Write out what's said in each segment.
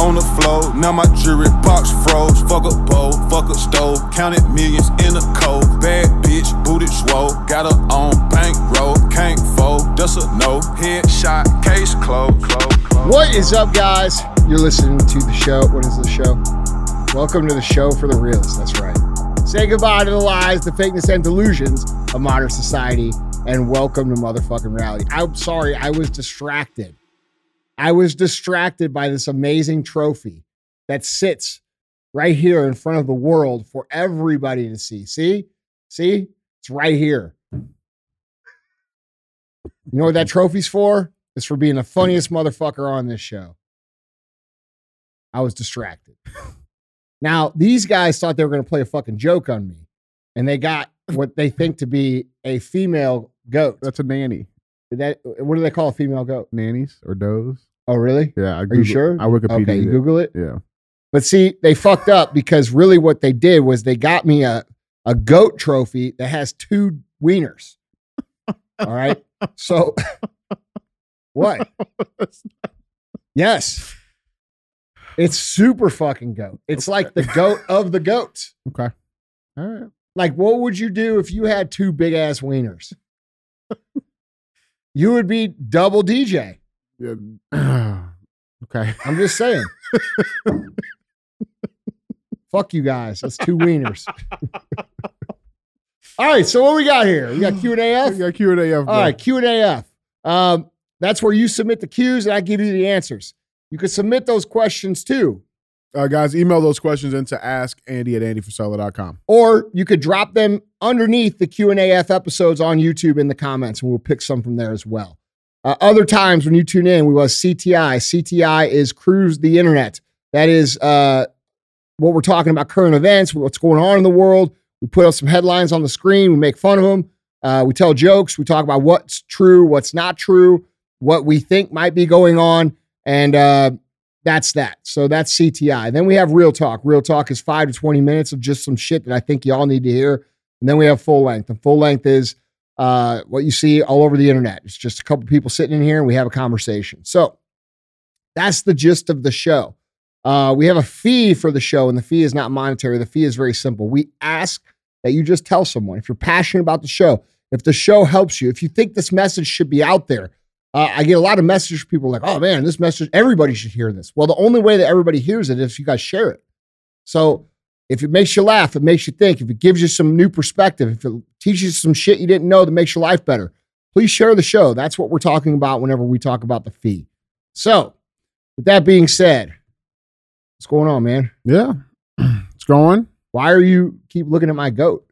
on the floor. Now my jewelry box froze. Fuck a bowl, fuck a stove. Counted millions in a cold. Bad bitch, booted swole. Got her on bankroll. Can't fold, that's a no. Headshot, case closed. Close, close. What is up, guys? You're listening to the show. What is the show? Welcome to the show for the reals. That's right. Say goodbye to the lies, the fakeness, and delusions of modern society, and welcome to motherfucking reality. I'm sorry, I was distracted. I was distracted by this amazing trophy that sits right here in front of the world for everybody to see. See? See? It's right here. You know what that trophy's for? It's for being the funniest motherfucker on this show. I was distracted. Now, these guys thought they were going to play a fucking joke on me, and they got what they think to be a female goat. That's a nanny. That what do they call a female goat? Nannies or does? Oh, really? Yeah. I Are you sure? I Wikipedia. Okay, you. Google it. Yeah. But see, they fucked up because really what they did was they got me a a goat trophy that has two wieners. All right. So what? Yes. It's super fucking goat. It's like the goat of the goats. Okay. All right. Like, what would you do if you had two big ass wieners? you would be double DJ. Yeah. okay. I'm just saying. Fuck you guys. That's two wieners. All right. So what we got here? We got Q and A F. We got Q and A F. All right, Q and AF. Um, that's where you submit the cues and I give you the answers. You can submit those questions too, Uh, guys, email those questions into ask Andy at andyfrisella.com. or you could drop them underneath the Q and AF episodes on YouTube in the comments, and we'll pick some from there as well. Uh, other times when you tune in, we was CTI. CTI is cruise the internet. That is uh, what we're talking about current events, what's going on in the world. We put up some headlines on the screen. We make fun of them. Uh, we tell jokes. We talk about what's true, what's not true, what we think might be going on, and uh, that's that. So that's CTI. Then we have Real Talk. Real Talk is five to twenty minutes of just some shit that I think y'all need to hear. And then we have Full Length. And Full Length is uh, what you see all over the internet. It's just a couple people sitting in here and we have a conversation. So that's the gist of the show. Uh, we have a fee for the show, and the fee is not monetary. The fee is very simple. We ask that you just tell someone if you're passionate about the show, if the show helps you, if you think this message should be out there. Uh, I get a lot of messages from people like, oh man, this message, everybody should hear this. Well, the only way that everybody hears it is if you guys share it. So if it makes you laugh, it makes you think, if it gives you some new perspective, if it teaches you some shit you didn't know that makes your life better, please share the show. That's what we're talking about whenever we talk about the fee. So, with that being said, what's going on, man? Yeah. it's going. Why are you keep looking at my goat?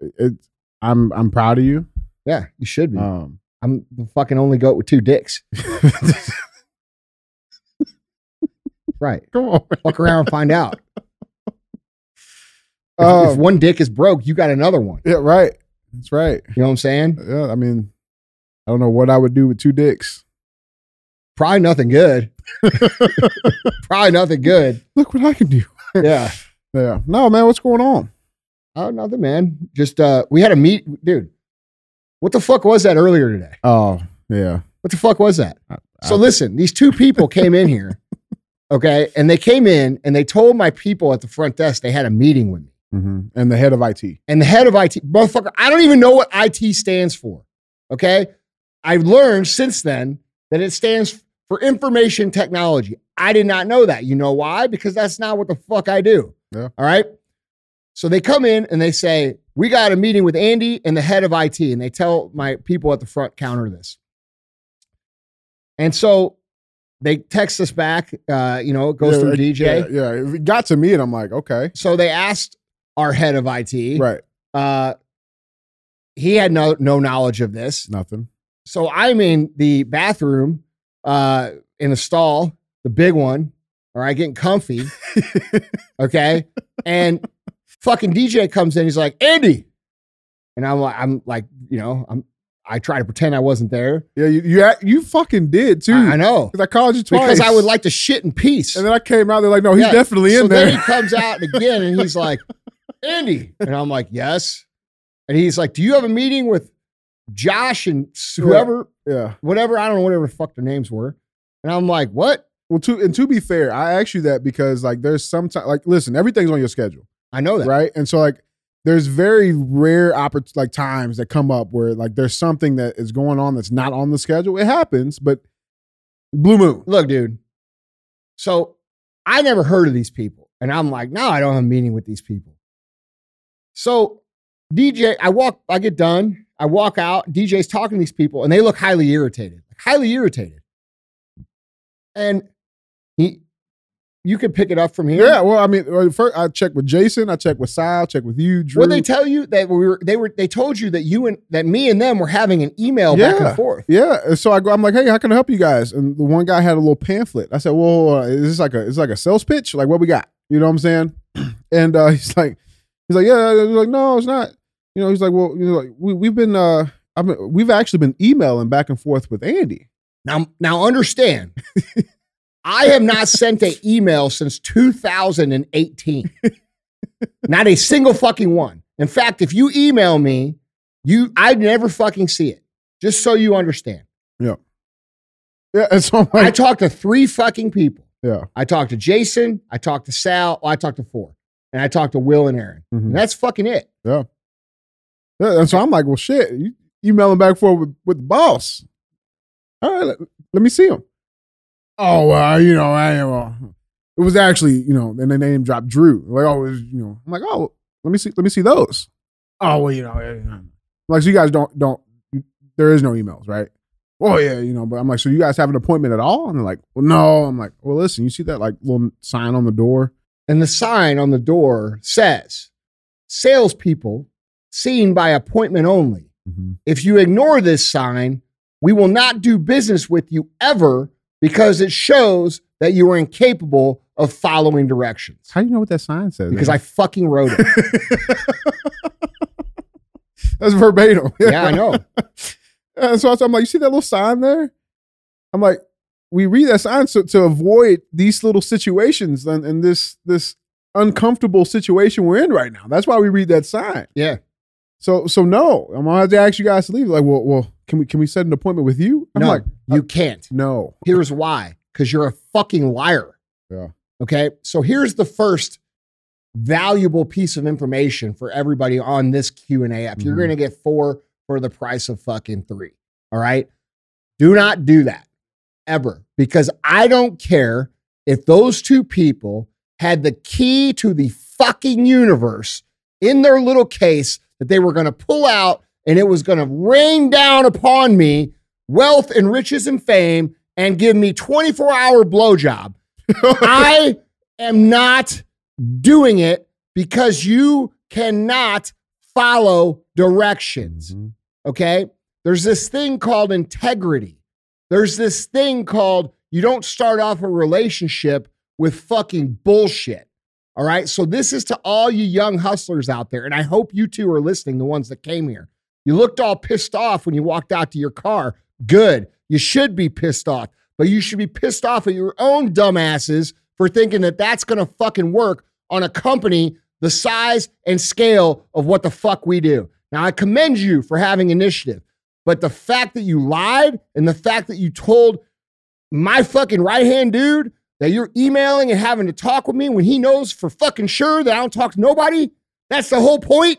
It, I'm I'm proud of you. Yeah, you should be. Um, I'm the fucking only goat with two dicks. Right. come on. Fuck around and find out. If, if Um, one dick is broke, you got another one. yeah, right. That's right. You know what I'm saying? Yeah, I mean, I don't know what I would do with two dicks. Probably nothing good. Probably nothing good. Look what I can do. Yeah. Yeah. No, man, what's going on? Oh, nothing, man. Just uh we had a meet, dude. What the fuck was that earlier today? Oh, yeah. What the fuck was that? I- So listen, these two people came in here, okay, and they came in and they told my people at the front desk they had a meeting with me. Mhm. And the head of IT. And the head of IT, motherfucker, I don't even know what IT stands for. Okay. I've learned since then that it stands for information technology. I did not know that. You know why? Because that's not what the fuck I do. Yeah. All right. So they come in and they say, We got a meeting with Andy and the head of IT. And they tell my people at the front counter this. And so they text us back. Uh, you know, it goes Yeah, through DJ. Yeah, yeah. It got to me, and I'm like, okay. So they asked our head of IT. Right. Uh, he had no no knowledge of this. Nothing. So I'm in the bathroom, uh, in a stall, the big one. All right, getting comfy. okay, and fucking DJ comes in. He's like, Andy, and I'm like, I'm like, you know, I'm. I try to pretend I wasn't there. Yeah, you you, you fucking did too. I, I know 'Cause I called you twice. because I would like to shit in peace. And then I came out. They're like, no, he's Yeah. definitely in so there. then he comes out again and he's like, Andy. And I'm like, yes. And he's like, do you have a meeting with Josh and whoever, yeah. whatever? I don't know, whatever the fuck their names were. And I'm like, what? Well, to and to be fair, I asked you that because like there's sometimes like listen, everything's on your schedule, I know that. right? And so like there's very rare oppor- like times that come up where like there's something that is going on that's not on the schedule. It happens, but blue moon. Look, dude. So I never heard of these people. And I'm like, no, I don't have a meeting with these people. So DJ, I walk, I get done. I walk out. DJ's talking to these people, and they look highly irritated. Highly irritated. And he you can pick it up from here. Yeah, well, I mean, first I checked with Jason, I checked with Sal, checked with you, Drew. What they tell you that we were they were they told you that you and that me and them were having an email back Yeah. and forth. Yeah, and so I go. I'm like, hey, how can I help you guys? And the one guy had a little pamphlet. I said, well, uh, is this like a is like a sales pitch? Like what we got? You know what I'm saying? And uh, he's like, he's like, yeah. He's like, no, it's not. You know, he's like, well, you know, like we we've been uh, I mean, we've actually been emailing back and forth with Andy. Now, now understand, I have not sent an email since 2018. not a single fucking one. In fact, if you email me, you I'd never fucking see it. Just so you understand. Yeah, and so I'm I talked to three fucking people. yeah, I talked to Jason, I talked to Sal, well, I talked to four, and I talked to Will and Aaron. Mhm. And that's fucking it. yeah. Yeah, and so I'm like, well, shit, you emailing back forth with, with the boss. All right, let, let me see him. Oh, well, you know, I uh, it was actually, you know, and then they name dropped Drew. Like, oh, was, you know, I'm like, oh, let me see, let me see those. Oh, well, you know, like, so you guys don't don't there is no emails, right? Oh yeah, you know, but I'm like, so you guys have an appointment at all? And they're like, well, no. I'm like, well, listen, you see that like little sign on the door? And the sign on the door says, salespeople seen by appointment only. If you ignore this sign, we will not do business with you ever because it shows that you are incapable of following directions. How do you know what that sign says? Because eh? I fucking wrote it. That's verbatim. Yeah, I know. And uh, so I'm like, you see that little sign there? I'm like, we read that sign so, to avoid these little situations and, and this this uncomfortable situation we're in right now. That's why we read that sign. Yeah. So so no, I'm gonna have to ask you guys to leave. Like, well, well, can we can we set an appointment with you? I'm no, like, you can't. no. Here's why. Because you're a fucking liar. Yeah. Okay. So here's the first valuable piece of information for everybody on this Q&A app. You're Mhm. going to get four for the price of fucking three. All right. Do not do that ever because I don't care if those two people had the key to the fucking universe in their little case that they were going to pull out and it was going to rain down upon me wealth and riches and fame and give me 24 hour blowjob. I am not doing it because you cannot follow directions. Mhm. Okay. There's this thing called integrity. There's this thing called you don't start off a relationship with fucking bullshit. All right. So, this is to all you young hustlers out there. And I hope you two are listening, the ones that came here. You looked all pissed off when you walked out to your car. Good. You should be pissed off, but you should be pissed off at your own dumbasses for thinking that that's going to fucking work on a company the size and scale of what the fuck we do. Now, I commend you for having initiative, but the fact that you lied and the fact that you told my fucking right hand dude that you're emailing and having to talk with me when he knows for fucking sure that I don't talk to nobody, that's the whole point.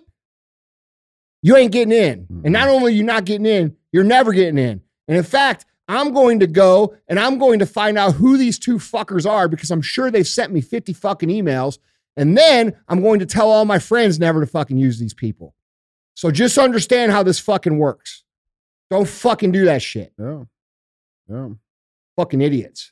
You ain't getting in. And not only are you not getting in, you're never getting in. And in fact, I'm going to go and I'm going to find out who these two fuckers are because I'm sure they've sent me 50 fucking emails. And then I'm going to tell all my friends never to fucking use these people. So just understand how this fucking works. Don't fucking do that shit. Yeah. Yeah. Fucking idiots.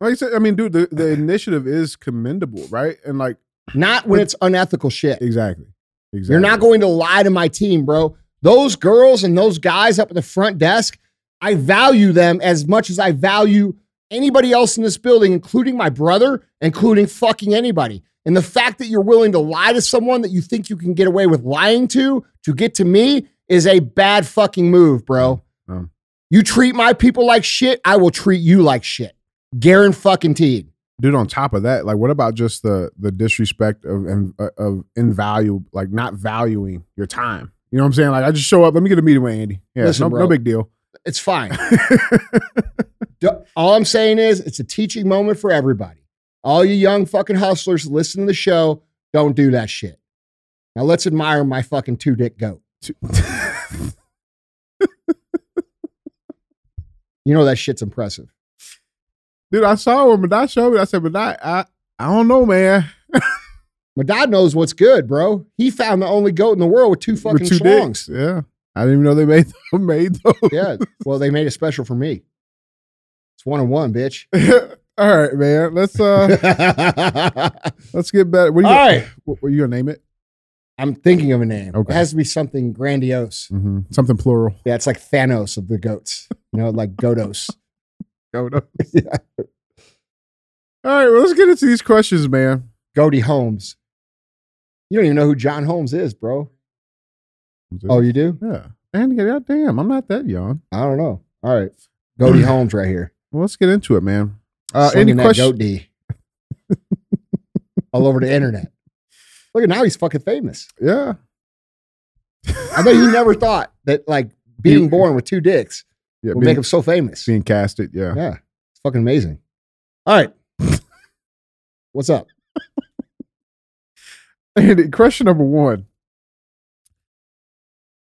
Like I said, I mean, dude, the, the initiative is commendable, right? And like, Not when it's unethical shit. exactly. Exactly. You're not going to lie to my team, bro. Those girls and those guys up at the front desk, I value them as much as I value anybody else in this building, including my brother, including fucking anybody. And the fact that you're willing to lie to someone that you think you can get away with lying to to get to me is a bad fucking move, bro. Um. You treat my people like shit, I will treat you like shit. Garen fucking Teague. Dude on top of that like what about just the the disrespect of and uh, of invalue like not valuing your time you know what i'm saying like i just show up let me get a meeting with andy yeah Listen, no, bro. no big deal It's fine. All I'm saying is it's a teaching moment for everybody. All you young fucking hustlers listen to the show, don't do that shit. Now let's admire my fucking two dick goat. You know that shit's impressive. Dude, I saw when Madai showed me. I said, Madai, I, I don't know, man. My dad knows what's good, bro. He found the only goat in the world with two fucking With two dicks. Yeah. I didn't even know they made made those. Yeah. Well, they made it special for me. It's one on one, bitch. All right, man. Let's uh let's get better. What are you, right. what, what are you gonna name it? I'm thinking of a name. Okay. It has to be something grandiose. Mm-hmm. Something plural. Yeah, it's like Thanos of the goats. You know, like Godos. Yeah. All right, well, let's get into these questions, man. Goaty Holmes. You don't even know who John Holmes is, bro. Oh, you do? yeah. And God damn, I'm not that young. I don't know. All right. Goaty Holmes right here. Well, let's get into it, man. Uh, any Slinging that question? goat All over the internet. Look at now he's fucking famous. Yeah. I bet he never thought that like being born with two dicks Yeah, being, make him so famous. being casted. Yeah. Yeah. It's fucking amazing. All right. What's up? Andy, question number one.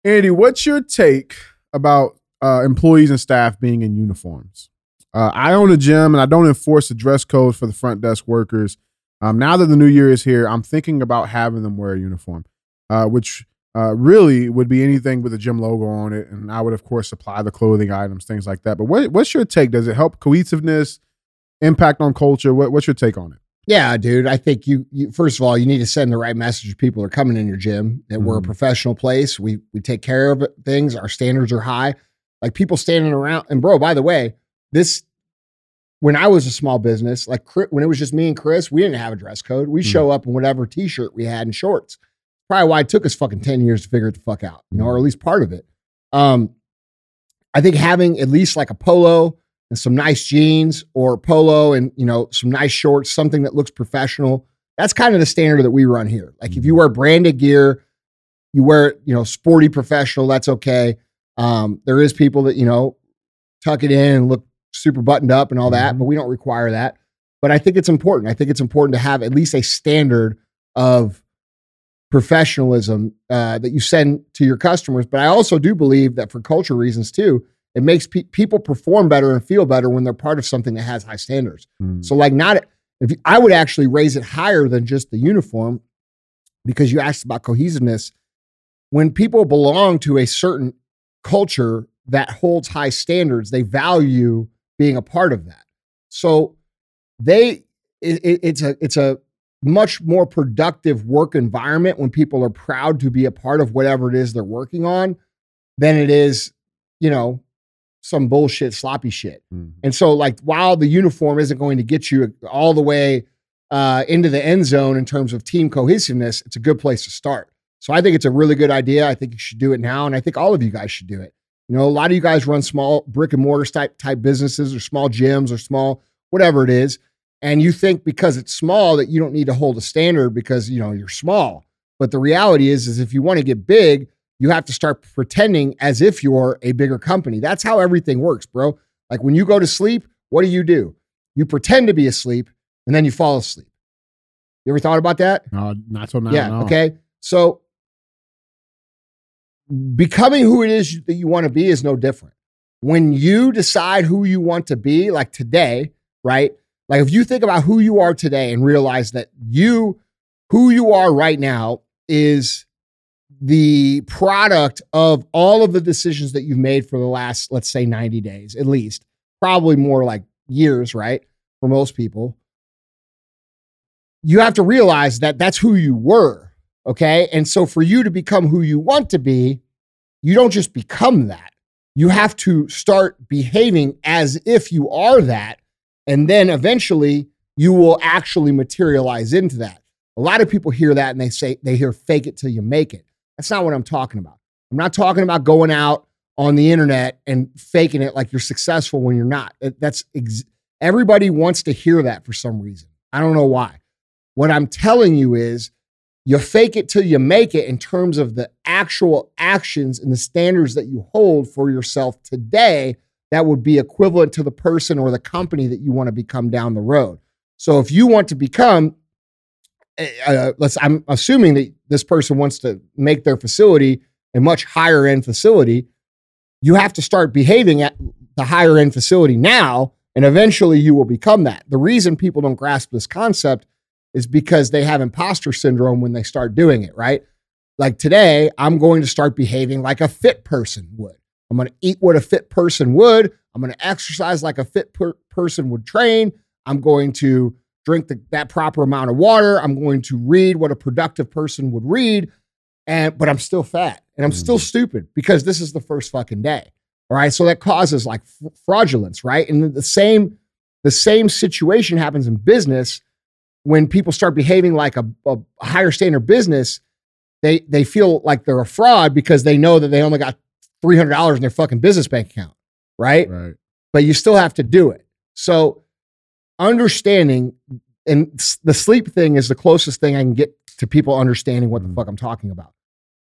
Andy, what's your take about uh, employees and staff being in uniforms? Uh, I own a gym and I don't enforce the dress code for the front desk workers. Um, now that the new year is here, I'm thinking about having them wear a uniform, uh, which uh, really would be anything with a gym logo on it. And I would, of course, supply the clothing items, things like that. But what, what's your take? Does it help cohesiveness, impact on culture? What, what's your take on it? Yeah, dude. I think you, you first of all, you need to send the right message to people that are coming in your gym that we're a Mhm. professional place. We we take care of things. Our standards are high. Like people standing around. And bro, by the way, this when I was a small business, like when it was just me and Chris, we didn't have a dress code. We Mhm. show up in whatever t-shirt we had and shorts. Probably why it took us fucking 10 years to figure it the fuck out, you know, or at least part of it. Um, I think having at least like a polo and some nice jeans or polo and you know some nice shorts, something that looks professional. That's kind of the standard that we run here. Like if you wear branded gear, you wear it, you know sporty professional. That's okay. Um, there is people that you know tuck it in and look super buttoned up and all that, Mhm. but we don't require that. But I think it's important. I think it's important to have at least a standard of professionalism uh, that you send to your customers. But I also do believe that for culture reasons too, it makes pe- people perform better and feel better when they're part of something that has high standards. Mm. So, like, not if you, I would actually raise it higher than just the uniform because you asked about cohesiveness. When people belong to a certain culture that holds high standards, they value being a part of that. So, they it, it- it's a it's a much more productive work environment when people are proud to be a part of whatever it is they're working on than it is, you know, some bullshit sloppy shit. Mhm. And so, like, while the uniform isn't going to get you all the way uh, into the end zone in terms of team cohesiveness, it's a good place to start. So, I think it's a really good idea. I think you should do it now, and I think all of you guys should do it. You know, a lot of you guys run small brick and mortar type type businesses, or small gyms, or small whatever it is, and you think because it's small that you don't need to hold a standard because you know you're small. But the reality is, is if you want to get big, you have to start pretending as if you're a bigger company. That's how everything works, bro. Like when you go to sleep, what do you do? You pretend to be asleep and then you fall asleep. You ever thought about that? No, not so now. yeah. no. Okay. So becoming who it is that you want to be is no different. When you decide who you want to be, like today, right? Like if you think about who you are today and realize that you, who you are right now, is the product of all of the decisions that you've made for the last, let's say, 90 days, at least, probably more like years, right? For most people. You have to realize that that's who you were. Okay. And so for you to become who you want to be, you don't just become that. You have to start behaving as if you are that. And then eventually you will actually materialize into that. A lot of people hear that and they say, they hear fake it till you make it. That's not what I'm talking about. I'm not talking about going out on the internet and faking it like you're successful when you're not. That's ex- everybody wants to hear that for some reason. I don't know why. What I'm telling you is you fake it till you make it in terms of the actual actions and the standards that you hold for yourself today that would be equivalent to the person or the company that you want to become down the road. So if you want to become, uh, let's, I'm assuming that this person wants to make their facility a much higher end facility, you have to start behaving at the higher end facility now, and eventually you will become that. The reason people don't grasp this concept is because they have imposter syndrome when they start doing it, right? Like today, I'm going to start behaving like a fit person would. I'm going to eat what a fit person would. I'm going to exercise like a fit per- person would train. I'm going to drink the, that proper amount of water. I'm going to read what a productive person would read. And but I'm still fat and I'm still mm-hmm. stupid because this is the first fucking day. All right, so that causes like f- fraudulence, right? And the same the same situation happens in business when people start behaving like a, a higher standard business. They they feel like they're a fraud because they know that they only got three hundred dollars in their fucking business bank account, right? Right. But you still have to do it. So understanding and the sleep thing is the closest thing I can get to people understanding what the Mhm. fuck I'm talking about.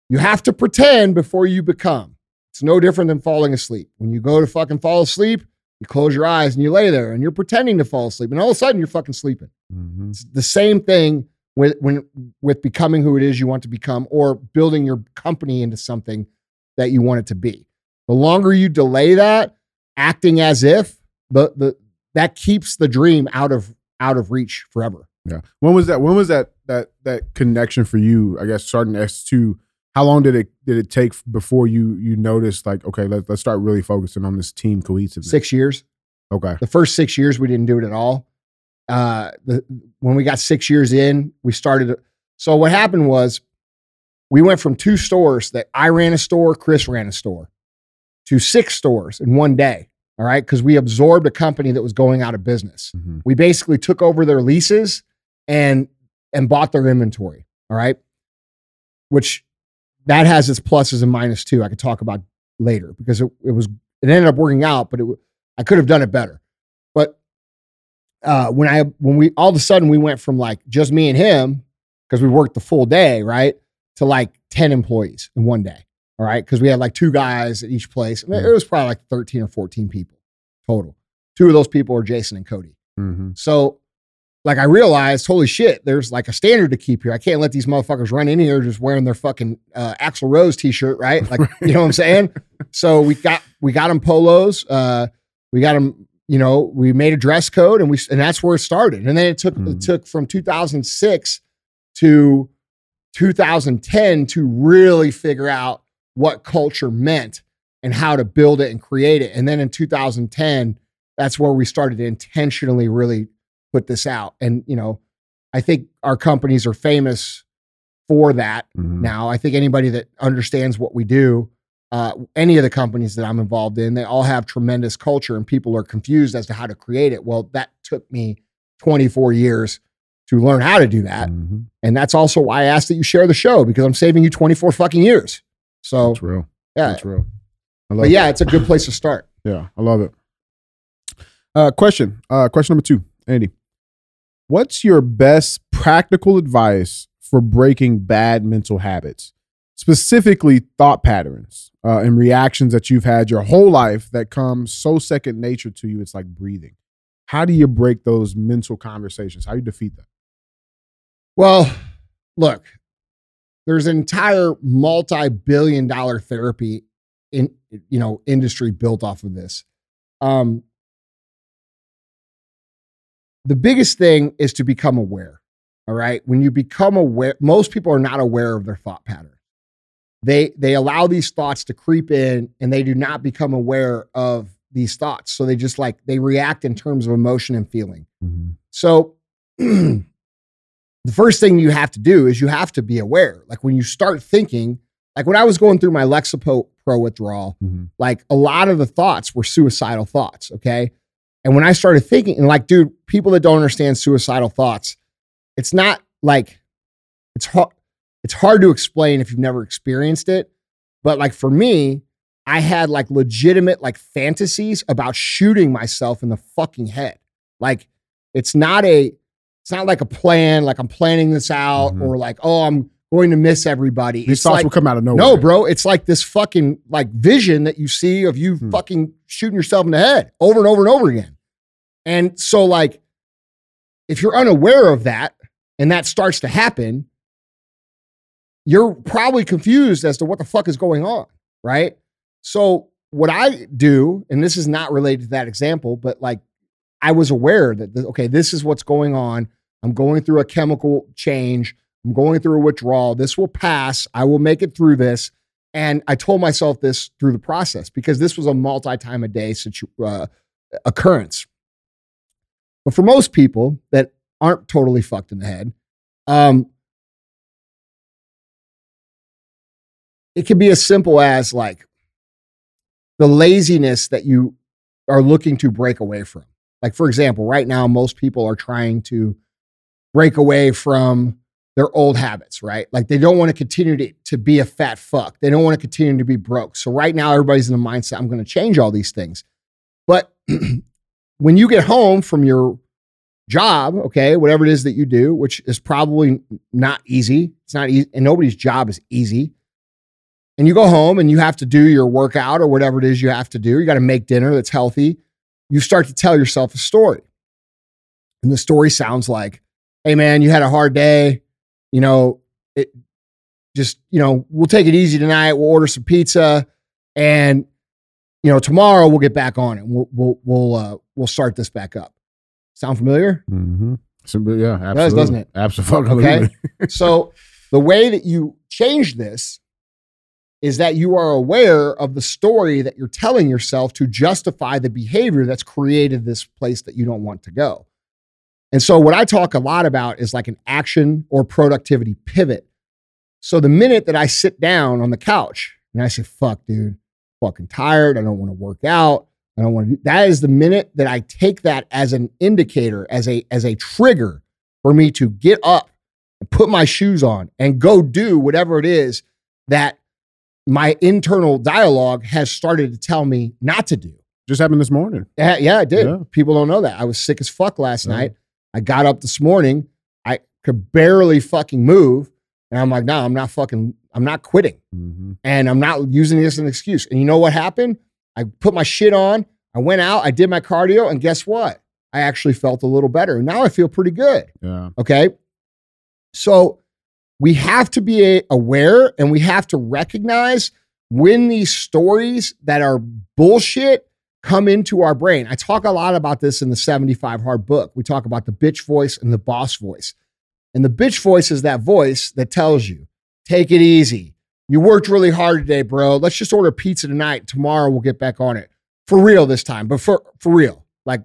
You have to pretend before you become. It's no different than falling asleep. When you go to fucking fall asleep, you close your eyes and you lay there and you're pretending to fall asleep, and all of a sudden you're fucking sleeping. Mhm. It's the same thing with when with becoming who it is you want to become or building your company into something that you want it to be. The longer you delay that, acting as if the the that keeps the dream out of out of reach forever. Yeah. When was that? When was that that that connection for you? I guess starting S two. How long did it did it take before you you noticed like okay let's let's start really focusing on this team cohesiveness? 6 years. Okay. The first 6 years we didn't do it at all. Uh the when we got 6 years in, we started so what happened was we went from two stores that I ran a store, Chris ran a store, to six stores in one day. All right. Cause we absorbed a company that was going out of business. Mhm. We basically took over their leases and and bought their inventory. All right. Which that has its pluses and minus too. I could talk about later because it, it was it ended up working out, but it I could have done it better. But uh, when I when we all of a sudden we went from like just me and him because we worked the full day, right, to like ten employees in one day. All right, because we had like two guys at each place. I mean, it was probably like thirteen or fourteen people total. Two of those people are Jason and Cody. Mhm. So, like, I realized, holy shit, there's like a standard to keep here. I can't let these motherfuckers run in here just wearing their fucking uh, Axl Rose t-shirt, right? Like, you know what I'm saying? So we got we got them polos. Uh, we got them. You know, we made a dress code, and we and that's where it started. And then it took it Mhm. took from 2006 to 2010 to really figure out what culture meant and how to build it and create it. And then in 2010, that's where we started to intentionally really put this out. And, you know, I think our companies are famous for that Mhm. now. I think anybody that understands what we do, uh, any of the companies that I'm involved in, they all have tremendous culture and people are confused as to how to create it. Well, that took me 24 years to learn how to do that. Mhm. And that's also why I asked that you share the show because I'm saving you 24 fucking years. So, That's real. yeah. That's real. I love But it. yeah, it's a good place to start. Yeah, I love it. Uh, question. Uh, question number two, Andy. What's your best practical advice for breaking bad mental habits, specifically thought patterns uh, and reactions that you've had your whole life that come so second nature to you? It's like breathing. How do you break those mental conversations? How do you defeat that? Well, look, there's an entire multi-billion dollar therapy in you know industry built off of this. Um, the biggest thing is to become aware. All right, when you become aware, most people are not aware of their thought pattern. They they allow these thoughts to creep in, and they do not become aware of these thoughts. So they just like they react in terms of emotion and feeling. So the first thing you have to do is you have to be aware. Like when you start thinking, like when I was going through my Lexapro Pro withdrawal, Mhm. like a lot of the thoughts were suicidal thoughts. Okay. And when I started thinking, and like, dude, people that don't understand suicidal thoughts, it's not like it's hard. It's hard to explain if you've never experienced it. But like for me, I had like legitimate like fantasies about shooting myself in the fucking head. Like it's not a, it's not like a plan, like I'm planning this out Mhm. or like, oh, I'm going to miss everybody. These It's thoughts like- will come out of nowhere. no, bro, it's like this fucking like vision that you see of you Hmm. fucking shooting yourself in the head over and over and over again. And so like if you're unaware of that and that starts to happen, you're probably confused as to what the fuck is going on, right? So what I do, and this is not related to that example, but like I was aware that okay, this is what's going on. I'm going through a chemical change. I'm going through a withdrawal. This will pass. I will make it through this. And I told myself this through the process because this was a multi-time a day situ- uh, occurrence. But for most people that aren't totally fucked in the head, um, it can be as simple as like the laziness that you are looking to break away from. Like, for example, right now, most people are trying to break away from their old habits, right? Like, they don't want to continue to, to be a fat fuck. They don't want to continue to be broke. So, right now, everybody's in the mindset I'm going to change all these things. But when you get home from your job, okay, whatever it is that you do, which is probably not easy, it's not easy, and nobody's job is easy. And you go home and you have to do your workout or whatever it is you have to do. You got to make dinner that's healthy. You start to tell yourself a story. And the story sounds like, hey, man, you had a hard day. You know, it just, you know, we'll take it easy tonight. We'll order some pizza. And, you know, tomorrow we'll get back on it. We'll, we'll, we'll, uh, we'll start this back up. Sound familiar? Mm-hmm. So, yeah, absolutely. does, doesn't it? Absolutely. Okay. so the way that you change this is that you are aware of the story that you're telling yourself to justify the behavior that's created this place that you don't want to go. And so what I talk a lot about is like an action or productivity pivot. So the minute that I sit down on the couch and I say, fuck, dude, fucking tired. I don't want to work out. I don't want to do that is the minute that I take that as an indicator, as a as a trigger for me to get up and put my shoes on and go do whatever it is that my internal dialogue has started to tell me not to do. Just happened this morning. Yeah, yeah, I did. Yeah. People don't know that. I was sick as fuck last Yeah. night. I got up this morning. I could barely fucking move. And I'm like, no, I'm not fucking, I'm not quitting. Mm-hmm. And I'm not using this as an excuse. And you know what happened? I put my shit on. I went out. I did my cardio. And guess what? I actually felt a little better. Now I feel pretty good. Yeah. Okay. So we have to be aware and we have to recognize when these stories that are bullshit come into our brain. I talk a lot about this in the 75 Hard book. We talk about the bitch voice and the boss voice. And the bitch voice is that voice that tells you, take it easy. You worked really hard today, bro. Let's just order pizza tonight. Tomorrow we'll get back on it. For real this time, but for, for real. Like,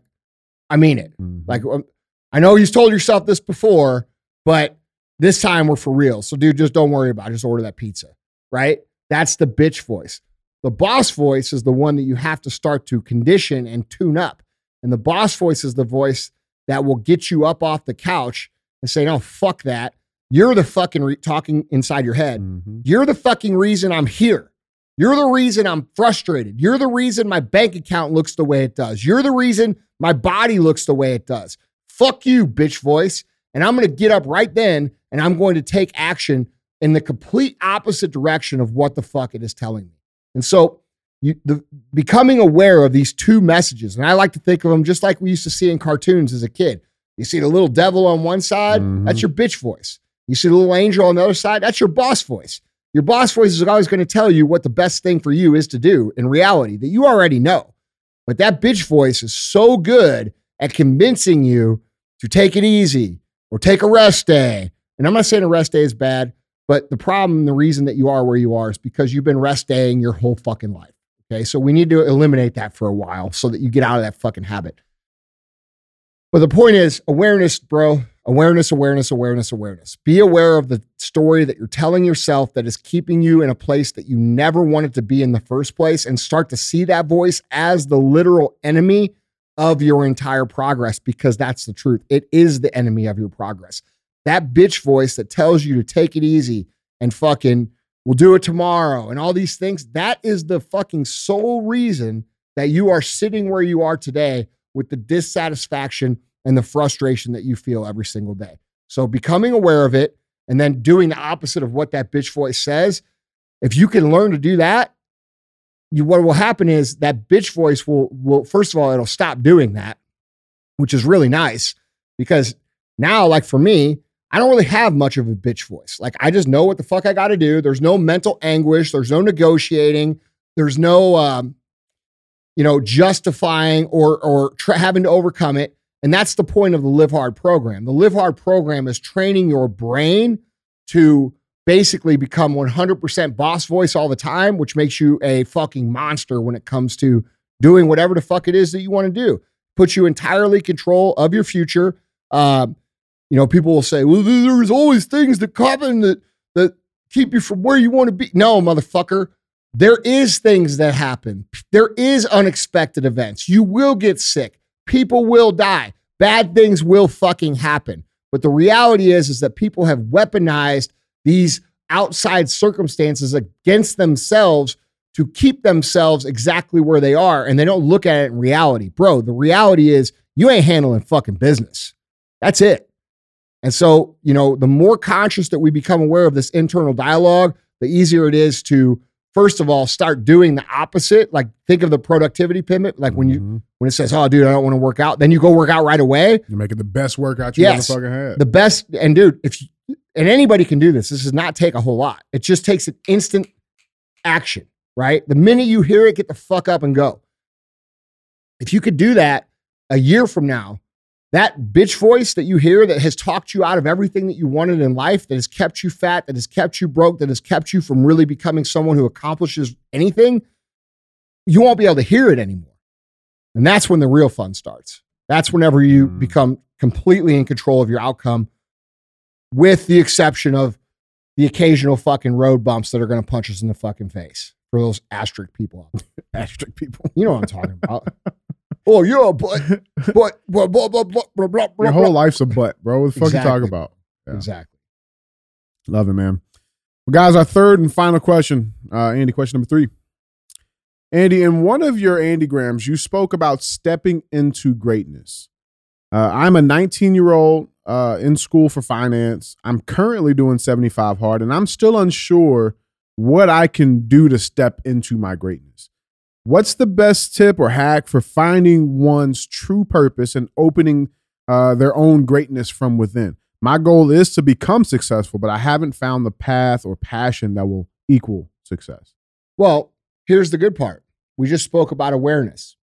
I mean it. Mhm. Like, um, I know you've told yourself this before, but this time we're for real. So, dude, just don't worry about it. Just order that pizza, right? That's the bitch voice. The boss voice is the one that you have to start to condition and tune up. And the boss voice is the voice that will get you up off the couch and say, no, fuck that. You're the fucking re- talking inside your head. Mhm. You're the fucking reason I'm here. You're the reason I'm frustrated. You're the reason my bank account looks the way it does. You're the reason my body looks the way it does. Fuck you, bitch voice. And I'm going to get up right then and I'm going to take action in the complete opposite direction of what the fuck it is telling me. And so, you, the, becoming aware of these two messages, and I like to think of them just like we used to see in cartoons as a kid. You see the little devil on one side, Mhm. that's your bitch voice. You see the little angel on the other side, that's your boss voice. Your boss voice is always going to tell you what the best thing for you is to do in reality that you already know. But that bitch voice is so good at convincing you to take it easy or take a rest day. And I'm not saying a rest day is bad, but the problem, the reason that you are where you are is because you've been rest daying your whole fucking life. Okay. So we need to eliminate that for a while so that you get out of that fucking habit. But the point is awareness, bro. Awareness, awareness, awareness, awareness. Be aware of the story that you're telling yourself that is keeping you in a place that you never wanted to be in the first place and start to see that voice as the literal enemy of your entire progress because that's the truth. It is the enemy of your progress. That bitch voice that tells you to take it easy and fucking we'll do it tomorrow and all these things, that is the fucking sole reason that you are sitting where you are today with the dissatisfaction and the frustration that you feel every single day. So becoming aware of it and then doing the opposite of what that bitch voice says, if you can learn to do that, you what will happen is that bitch voice will will first of all it'll stop doing that, which is really nice because now like for me, I don't really have much of a bitch voice. Like I just know what the fuck I got to do. There's no mental anguish, there's no negotiating, there's no um you know justifying or or tra- having to overcome it. And that's the point of the Live Hard program. The Live Hard program is training your brain to basically become 100% boss voice all the time, which makes you a fucking monster when it comes to doing whatever the fuck it is that you want to do. Puts you entirely control of your future. Um, you know, people will say, "Well, there's always things that happen that that keep you from where you want to be." No, motherfucker. There is things that happen. There is unexpected events. You will get sick. People will die. Bad things will fucking happen. But the reality is, is that people have weaponized these outside circumstances against themselves to keep themselves exactly where they are. And they don't look at it in reality. Bro, the reality is you ain't handling fucking business. That's it. And so, you know, the more conscious that we become aware of this internal dialogue, the easier it is to first of all start doing the opposite like think of the productivity pivot like when you Mhm. when it says oh dude i don't want to work out then you go work out right away You're making the best workout you Yes. ever fucking had. the best and dude if you, and anybody can do this this does not take a whole lot it just takes an instant action right the minute you hear it get the fuck up and go if you could do that a year from now that bitch voice that you hear that has talked you out of everything that you wanted in life that has kept you fat that has kept you broke that has kept you from really becoming someone who accomplishes anything you won't be able to hear it anymore and that's when the real fun starts that's whenever you Mm. become completely in control of your outcome with the exception of the occasional fucking road bumps that are going to punch us in the fucking face for those asterisk people out there. Asterisk people. You know what I'm talking about. oh, yeah, but, but, blah, blah, blah, blah, blah, blah, Your whole life's a butt, bro. What the fuck you Exactly. talking about? Yeah. Exactly. Love it, man. Well, guys, our third and final question. Uh, Andy, question number three. Andy, in one of your Andy Grams, you spoke about stepping into greatness. Uh, I'm a 19 year old uh, in school for finance. I'm currently doing 75 hard, and I'm still unsure what I can do to step into my greatness. What's the best tip or hack for finding one's true purpose and opening uh, their own greatness from within? My goal is to become successful, but I haven't found the path or passion that will equal success. Well, here's the good part. We just spoke about awareness.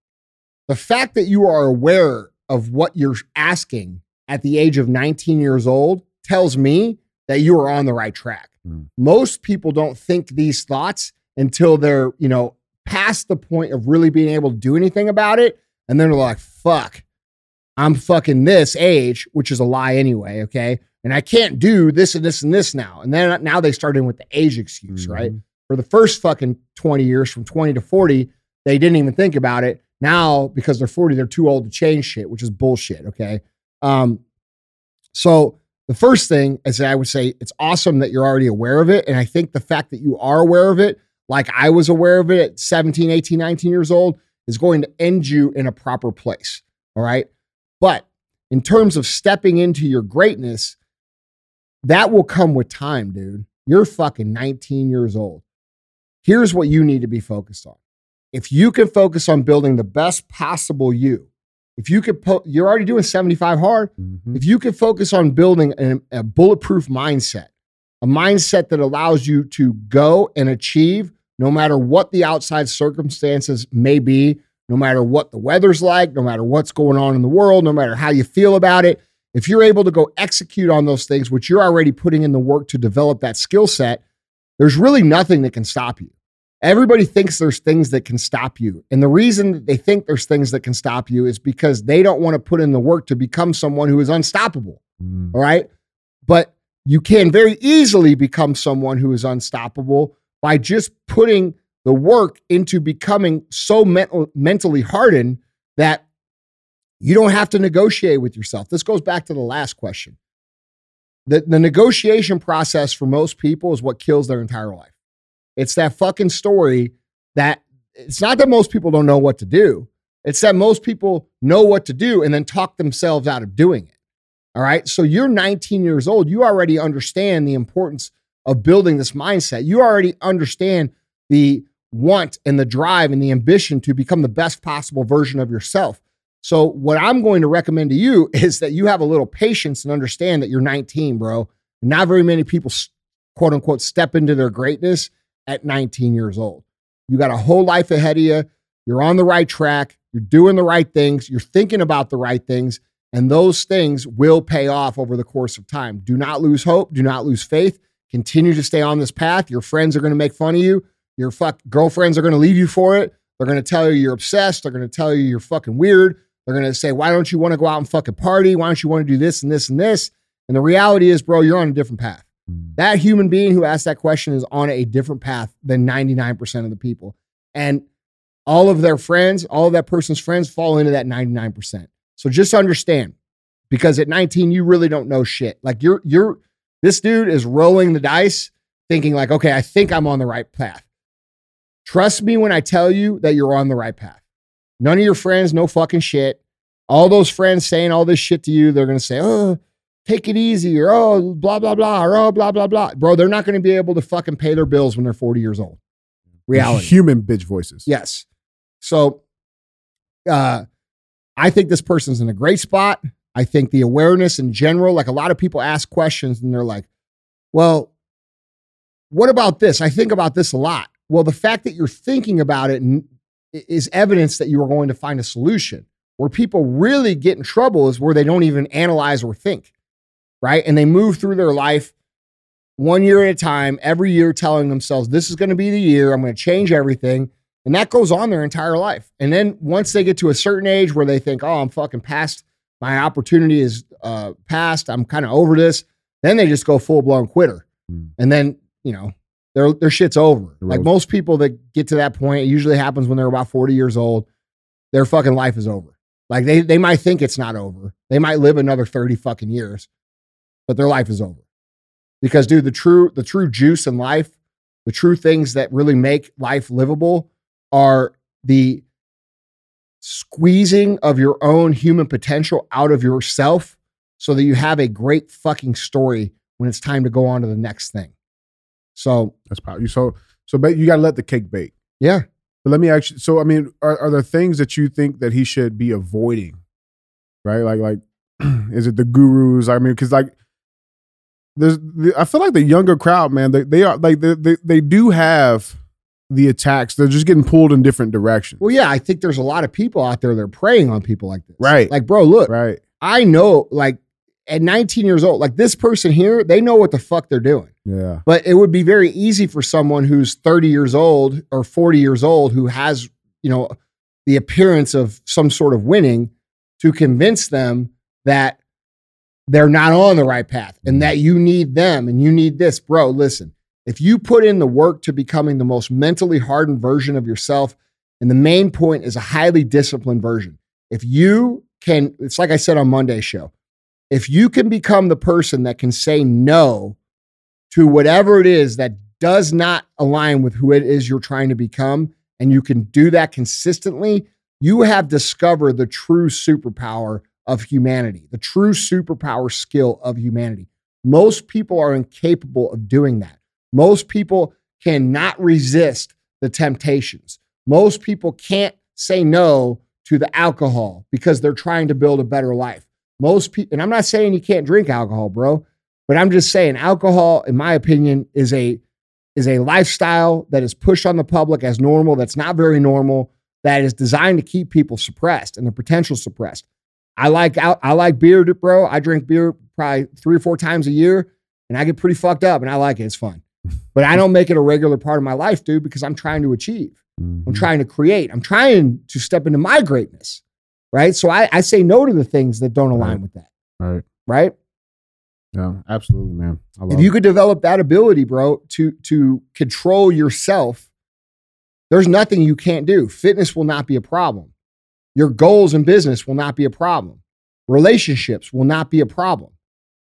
The fact that you are aware of what you're asking at the age of 19 years old tells me that you are on the right track. Mm. Most people don't think these thoughts until they're, you know, past the point of really being able to do anything about it. And then they're like, fuck, I'm fucking this age, which is a lie anyway. Okay. And I can't do this and this and this now. And then now they start in with the age excuse, right? Mhm. for the first fucking 20 years from 20 to 40 they didn't even think about it now because they're 40 they're too old to change shit which is bullshit okay um so the first thing is that i would say it's awesome that you're already aware of it and i think the fact that you are aware of it like i was aware of it at 17 18 19 years old is going to end you in a proper place all right but in terms of stepping into your greatness that will come with time dude you're fucking 19 years old here's what you need to be focused on. If you can focus on building the best possible you, if you could, po- you're already doing 75 hard. Mhm. If you could focus on building a, a bulletproof mindset, a mindset that allows you to go and achieve no matter what the outside circumstances may be, no matter what the weather's like, no matter what's going on in the world, no matter how you feel about it, if you're able to go execute on those things, which you're already putting in the work to develop that skill set, there's really nothing that can stop you. Everybody thinks there's things that can stop you. And the reason that they think there's things that can stop you is because they don't want to put in the work to become someone who is unstoppable. Mm. All right. But you can very easily become someone who is unstoppable by just putting the work into becoming so mental, mentally hardened that you don't have to negotiate with yourself. This goes back to the last question. The, the negotiation process for most people is what kills their entire life. It's that fucking story that it's not that most people don't know what to do. It's that most people know what to do and then talk themselves out of doing it. All right. So you're 19 years old. You already understand the importance of building this mindset. You already understand the want and the drive and the ambition to become the best possible version of yourself. So, what I'm going to recommend to you is that you have a little patience and understand that you're 19, bro. Not very many people, quote unquote, step into their greatness at 19 years old. You got a whole life ahead of you. You're on the right track. You're doing the right things. You're thinking about the right things. And those things will pay off over the course of time. Do not lose hope. Do not lose faith. Continue to stay on this path. Your friends are going to make fun of you. Your fuck girlfriends are going to leave you for it. They're going to tell you you're obsessed. They're going to tell you you're fucking weird. They're going to say, why don't you want to go out and fucking party? Why don't you want to do this and this and this? And the reality is, bro, you're on a different path. Hmm. That human being who asked that question is on a different path than 99% of the people. And all of their friends, all of that person's friends fall into that 99%. So just understand, because at 19, you really don't know shit. Like you're, you're, this dude is rolling the dice thinking like, okay, I think I'm on the right path. Trust me when I tell you that you're on the right path. None of your friends no fucking shit. All those friends saying all this shit to you, they're going to say, oh, take it easy or oh, blah, blah, blah, or oh, blah, blah, blah. Bro, they're not going to be able to fucking pay their bills when they're 40 years old. Reality. Human bitch voices. Yes. So uh, I think this person's in a great spot. I think the awareness in general, like a lot of people ask questions and they're like, well, what about this? I think about this a lot. Well, the fact that you're thinking about it is evidence that you are going to find a solution. Where people really get in trouble is where they don't even analyze or think, right? And they move through their life one year at a time, every year telling themselves, this is going to be the year, I'm going to change everything. And that goes on their entire life. And then once they get to a certain age where they think, oh, I'm fucking past, my opportunity is uh, past, I'm kind of over this, then they just go full blown quitter. Mm. And then, you know, their their shit's over. Like most people that get to that point, it usually happens when they're about 40 years old. Their fucking life is over. Like they they might think it's not over. They might live another 30 fucking years, but their life is over. Because dude, the true the true juice in life, the true things that really make life livable are the squeezing of your own human potential out of yourself so that you have a great fucking story when it's time to go on to the next thing. So that's powerful. So so but you got to let the cake bake. Yeah. But let me actually. So I mean, are, are there things that you think that he should be avoiding? Right. Like like, is it the gurus? I mean, because like. There's, I feel like the younger crowd, man. They, they are like they, they they do have the attacks. They're just getting pulled in different directions. Well, yeah, I think there's a lot of people out there that are preying on people like this. Right. Like, bro, look. Right. I know, like, at 19 years old, like this person here, they know what the fuck they're doing. Yeah. But it would be very easy for someone who's 30 years old or 40 years old who has, you know, the appearance of some sort of winning to convince them that they're not on the right path and mm-hmm. that you need them and you need this. Bro, listen, if you put in the work to becoming the most mentally hardened version of yourself, and the main point is a highly disciplined version. If you can, it's like I said on Monday's show, if you can become the person that can say no to whatever it is that does not align with who it is you're trying to become, and you can do that consistently, you have discovered the true superpower of humanity, the true superpower skill of humanity. Most people are incapable of doing that. Most people cannot resist the temptations. Most people can't say no to the alcohol because they're trying to build a better life. Most people, and I'm not saying you can't drink alcohol, bro, but I'm just saying alcohol, in my opinion, is a is a lifestyle that is pushed on the public as normal. That's not very normal. That is designed to keep people suppressed and their potential suppressed. I like I like beer, bro. I drink beer probably three or four times a year, and I get pretty fucked up, and I like it. It's fun, but I don't make it a regular part of my life, dude, because I'm trying to achieve. Mm-hmm. I'm trying to create. I'm trying to step into my greatness right? So I, I say no to the things that don't align right. with that. Right. Right. Yeah, absolutely, man. if you it. could develop that ability, bro, to to control yourself, there's nothing you can't do. Fitness will not be a problem. Your goals in business will not be a problem. Relationships will not be a problem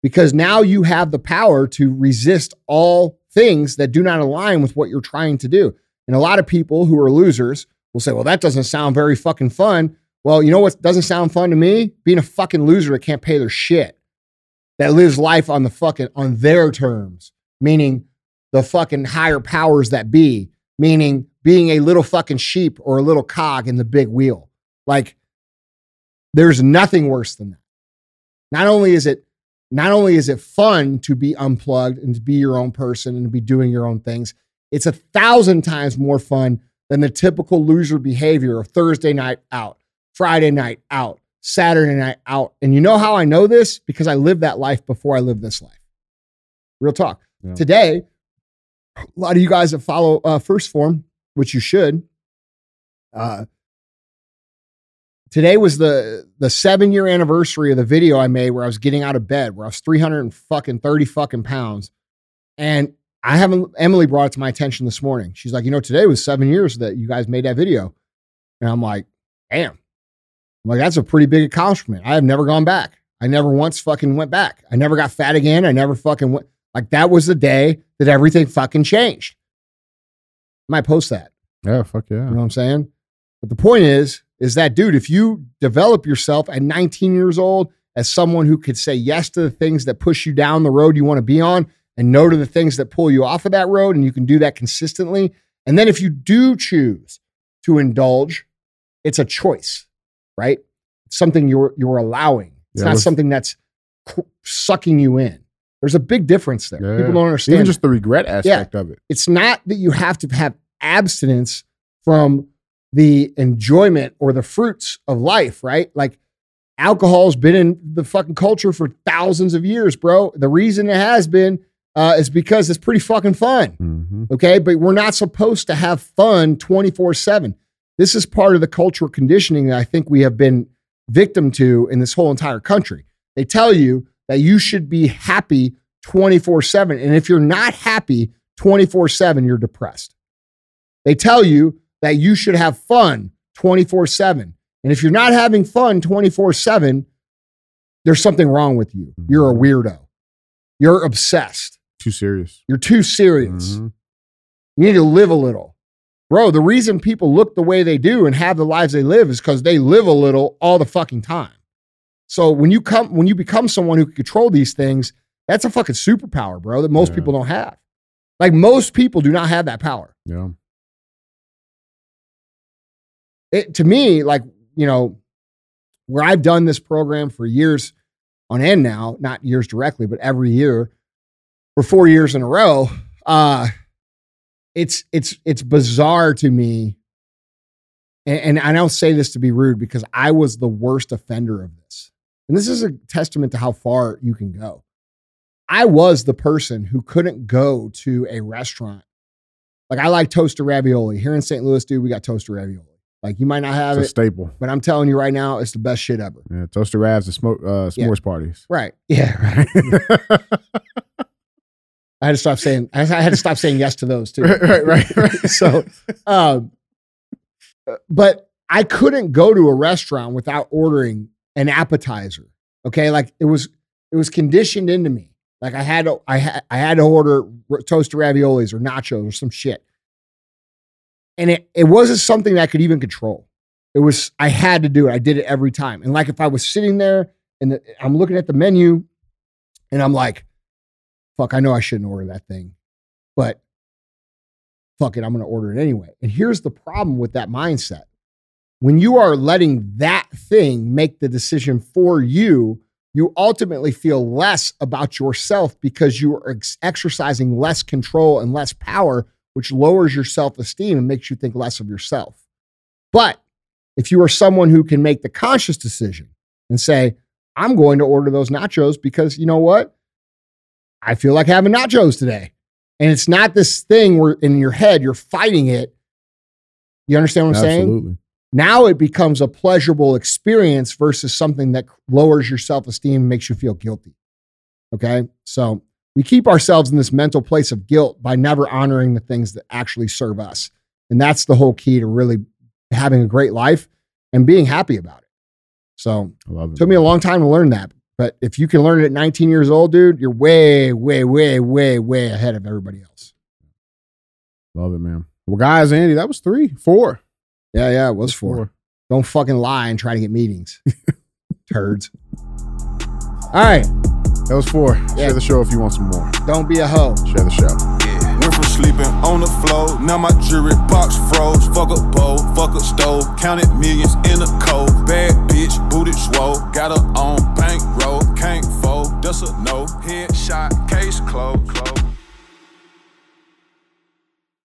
because now you have the power to resist all things that do not align with what you're trying to do. And a lot of people who are losers will say, well, that doesn't sound very fucking fun. Well, you know what doesn't sound fun to me? Being a fucking loser that can't pay their shit. that lives life on the fucking on their terms, meaning the fucking higher powers that be, meaning being a little fucking sheep or a little cog in the big wheel. Like there's nothing worse than that. Not only is it not only is it fun to be unplugged and to be your own person and to be doing your own things, it's a thousand times more fun than the typical loser behavior of Thursday night out, Friday night out, Saturday night out. And you know how I know this? Because I lived that life before I lived this life. Real talk. Yeah. Today, a lot of you guys that follow uh, 1st Phorm, which you should, uh, today was the the seven year anniversary of the video I made where I was getting out of bed, where I was 300 fucking 30 fucking pounds. And I haven't, Emily brought it to my attention this morning. She's like, you know, today was seven years that you guys made that video. And I'm like, damn. I'm like, that's a pretty big accomplishment. I have never gone back. I never once fucking went back. I never got fat again. I never fucking went. Like, that was the day that everything fucking changed. I might post that. Yeah, fuck yeah. You know what I'm saying? But the point is, is that dude, if you develop yourself at 19 years old as someone who could say yes to the things that push you down the road you want to be on and no to the things that pull you off of that road, and you can do that consistently. And then if you do choose to indulge, it's a choice, right? It's something you're you're allowing. It's Yeah, not something that's sucking you in. There's a big difference there. Yeah. People don't understand. Even just the regret aspect of it. it's not that you have to have abstinence from the enjoyment or the fruits of life, right? Like alcohol's been in the fucking culture for thousands of years, bro. The reason it has been uh, is because it's pretty fucking fun. hmm Okay. But we're not supposed to have fun 24 7. This is part of the cultural conditioning that I think we have been victim to in this whole entire country. They tell you that you should be happy 24 7. And if you're not happy 24 7, you're depressed. They tell you that you should have fun 24 7. And if you're not having fun 24 7, there's something wrong with you. You're a weirdo. You're obsessed. Too serious. You're too serious. Mhm. You need to live a little. Bro, the reason people look the way they do and have the lives they live is because they live a little all the fucking time. So when you come when you become someone who can control these things, that's a fucking superpower, bro, that most Yeah. people don't have. Like most people do not have that power. Yeah. It to me, like, you know, where I've done this program for years on end now, not years directly, but every year for four years in a row, uh, it's it's it's bizarre to me. And, and I don't say this to be rude because I was the worst offender of this. And this is a testament to how far you can go. I was the person who couldn't go to a restaurant. Like I like toasted ravioli. Here in St. Louis, dude, we got toasted ravioli. Like you might not have It's a it, staple. but I'm telling you right now, it's the best shit ever. Yeah. Toaster ravs and smoke uh, Yeah. parties. Right. Yeah. Right. I had to stop saying I had to stop saying yes to those too. right, right, right, right. so um but I couldn't go to a restaurant without ordering an appetizer. Okay? Like it was it was conditioned into me. Like I had to I had I had to order r- toasted raviolis or nachos or some shit. And it it wasn't something that I could even control. It was I had to do it. I did it every time. And like if I was sitting there and the, I'm looking at the menu and I'm like, fuck, I know I shouldn't order that thing. But fuck it, I'm going to order it anyway. And here's the problem with that mindset. When you are letting that thing make the decision for you, you ultimately feel less about yourself because you are ex- exercising less control and less power, which lowers your self esteem and makes you think less of yourself. But if you are someone who can make the conscious decision and say, I'm going to order those nachos because you know what? I feel like having nachos today. And it's not this thing where in your head you're fighting it. You understand what I'm saying? Absolutely. Now it becomes a pleasurable experience versus something that lowers your self esteem and makes you feel guilty. Okay. So we keep ourselves in this mental place of guilt by never honoring the things that actually serve us. And that's the whole key to really having a great life and being happy about it. So it took me a long time to learn that. But if you can learn it at 19 years old, dude, you're way, way, way, way, way ahead of everybody else. Love it, man. Well, guys, Andy, that was three, four. Yeah, yeah, it was four. Don't fucking lie and try to get meetings. Turds. All right. That was four. Yeah. Share the show if you want some more. Don't be a hoe. Share the show. Yeah. Went from sleeping on the floor, now my jewelry box froze. Fuck a bowl, fuck a stove, counted millions in a cold. Bad bitch, booted swole, got her on bankroll, can't fold, that's a no. Headshot, case closed, closed.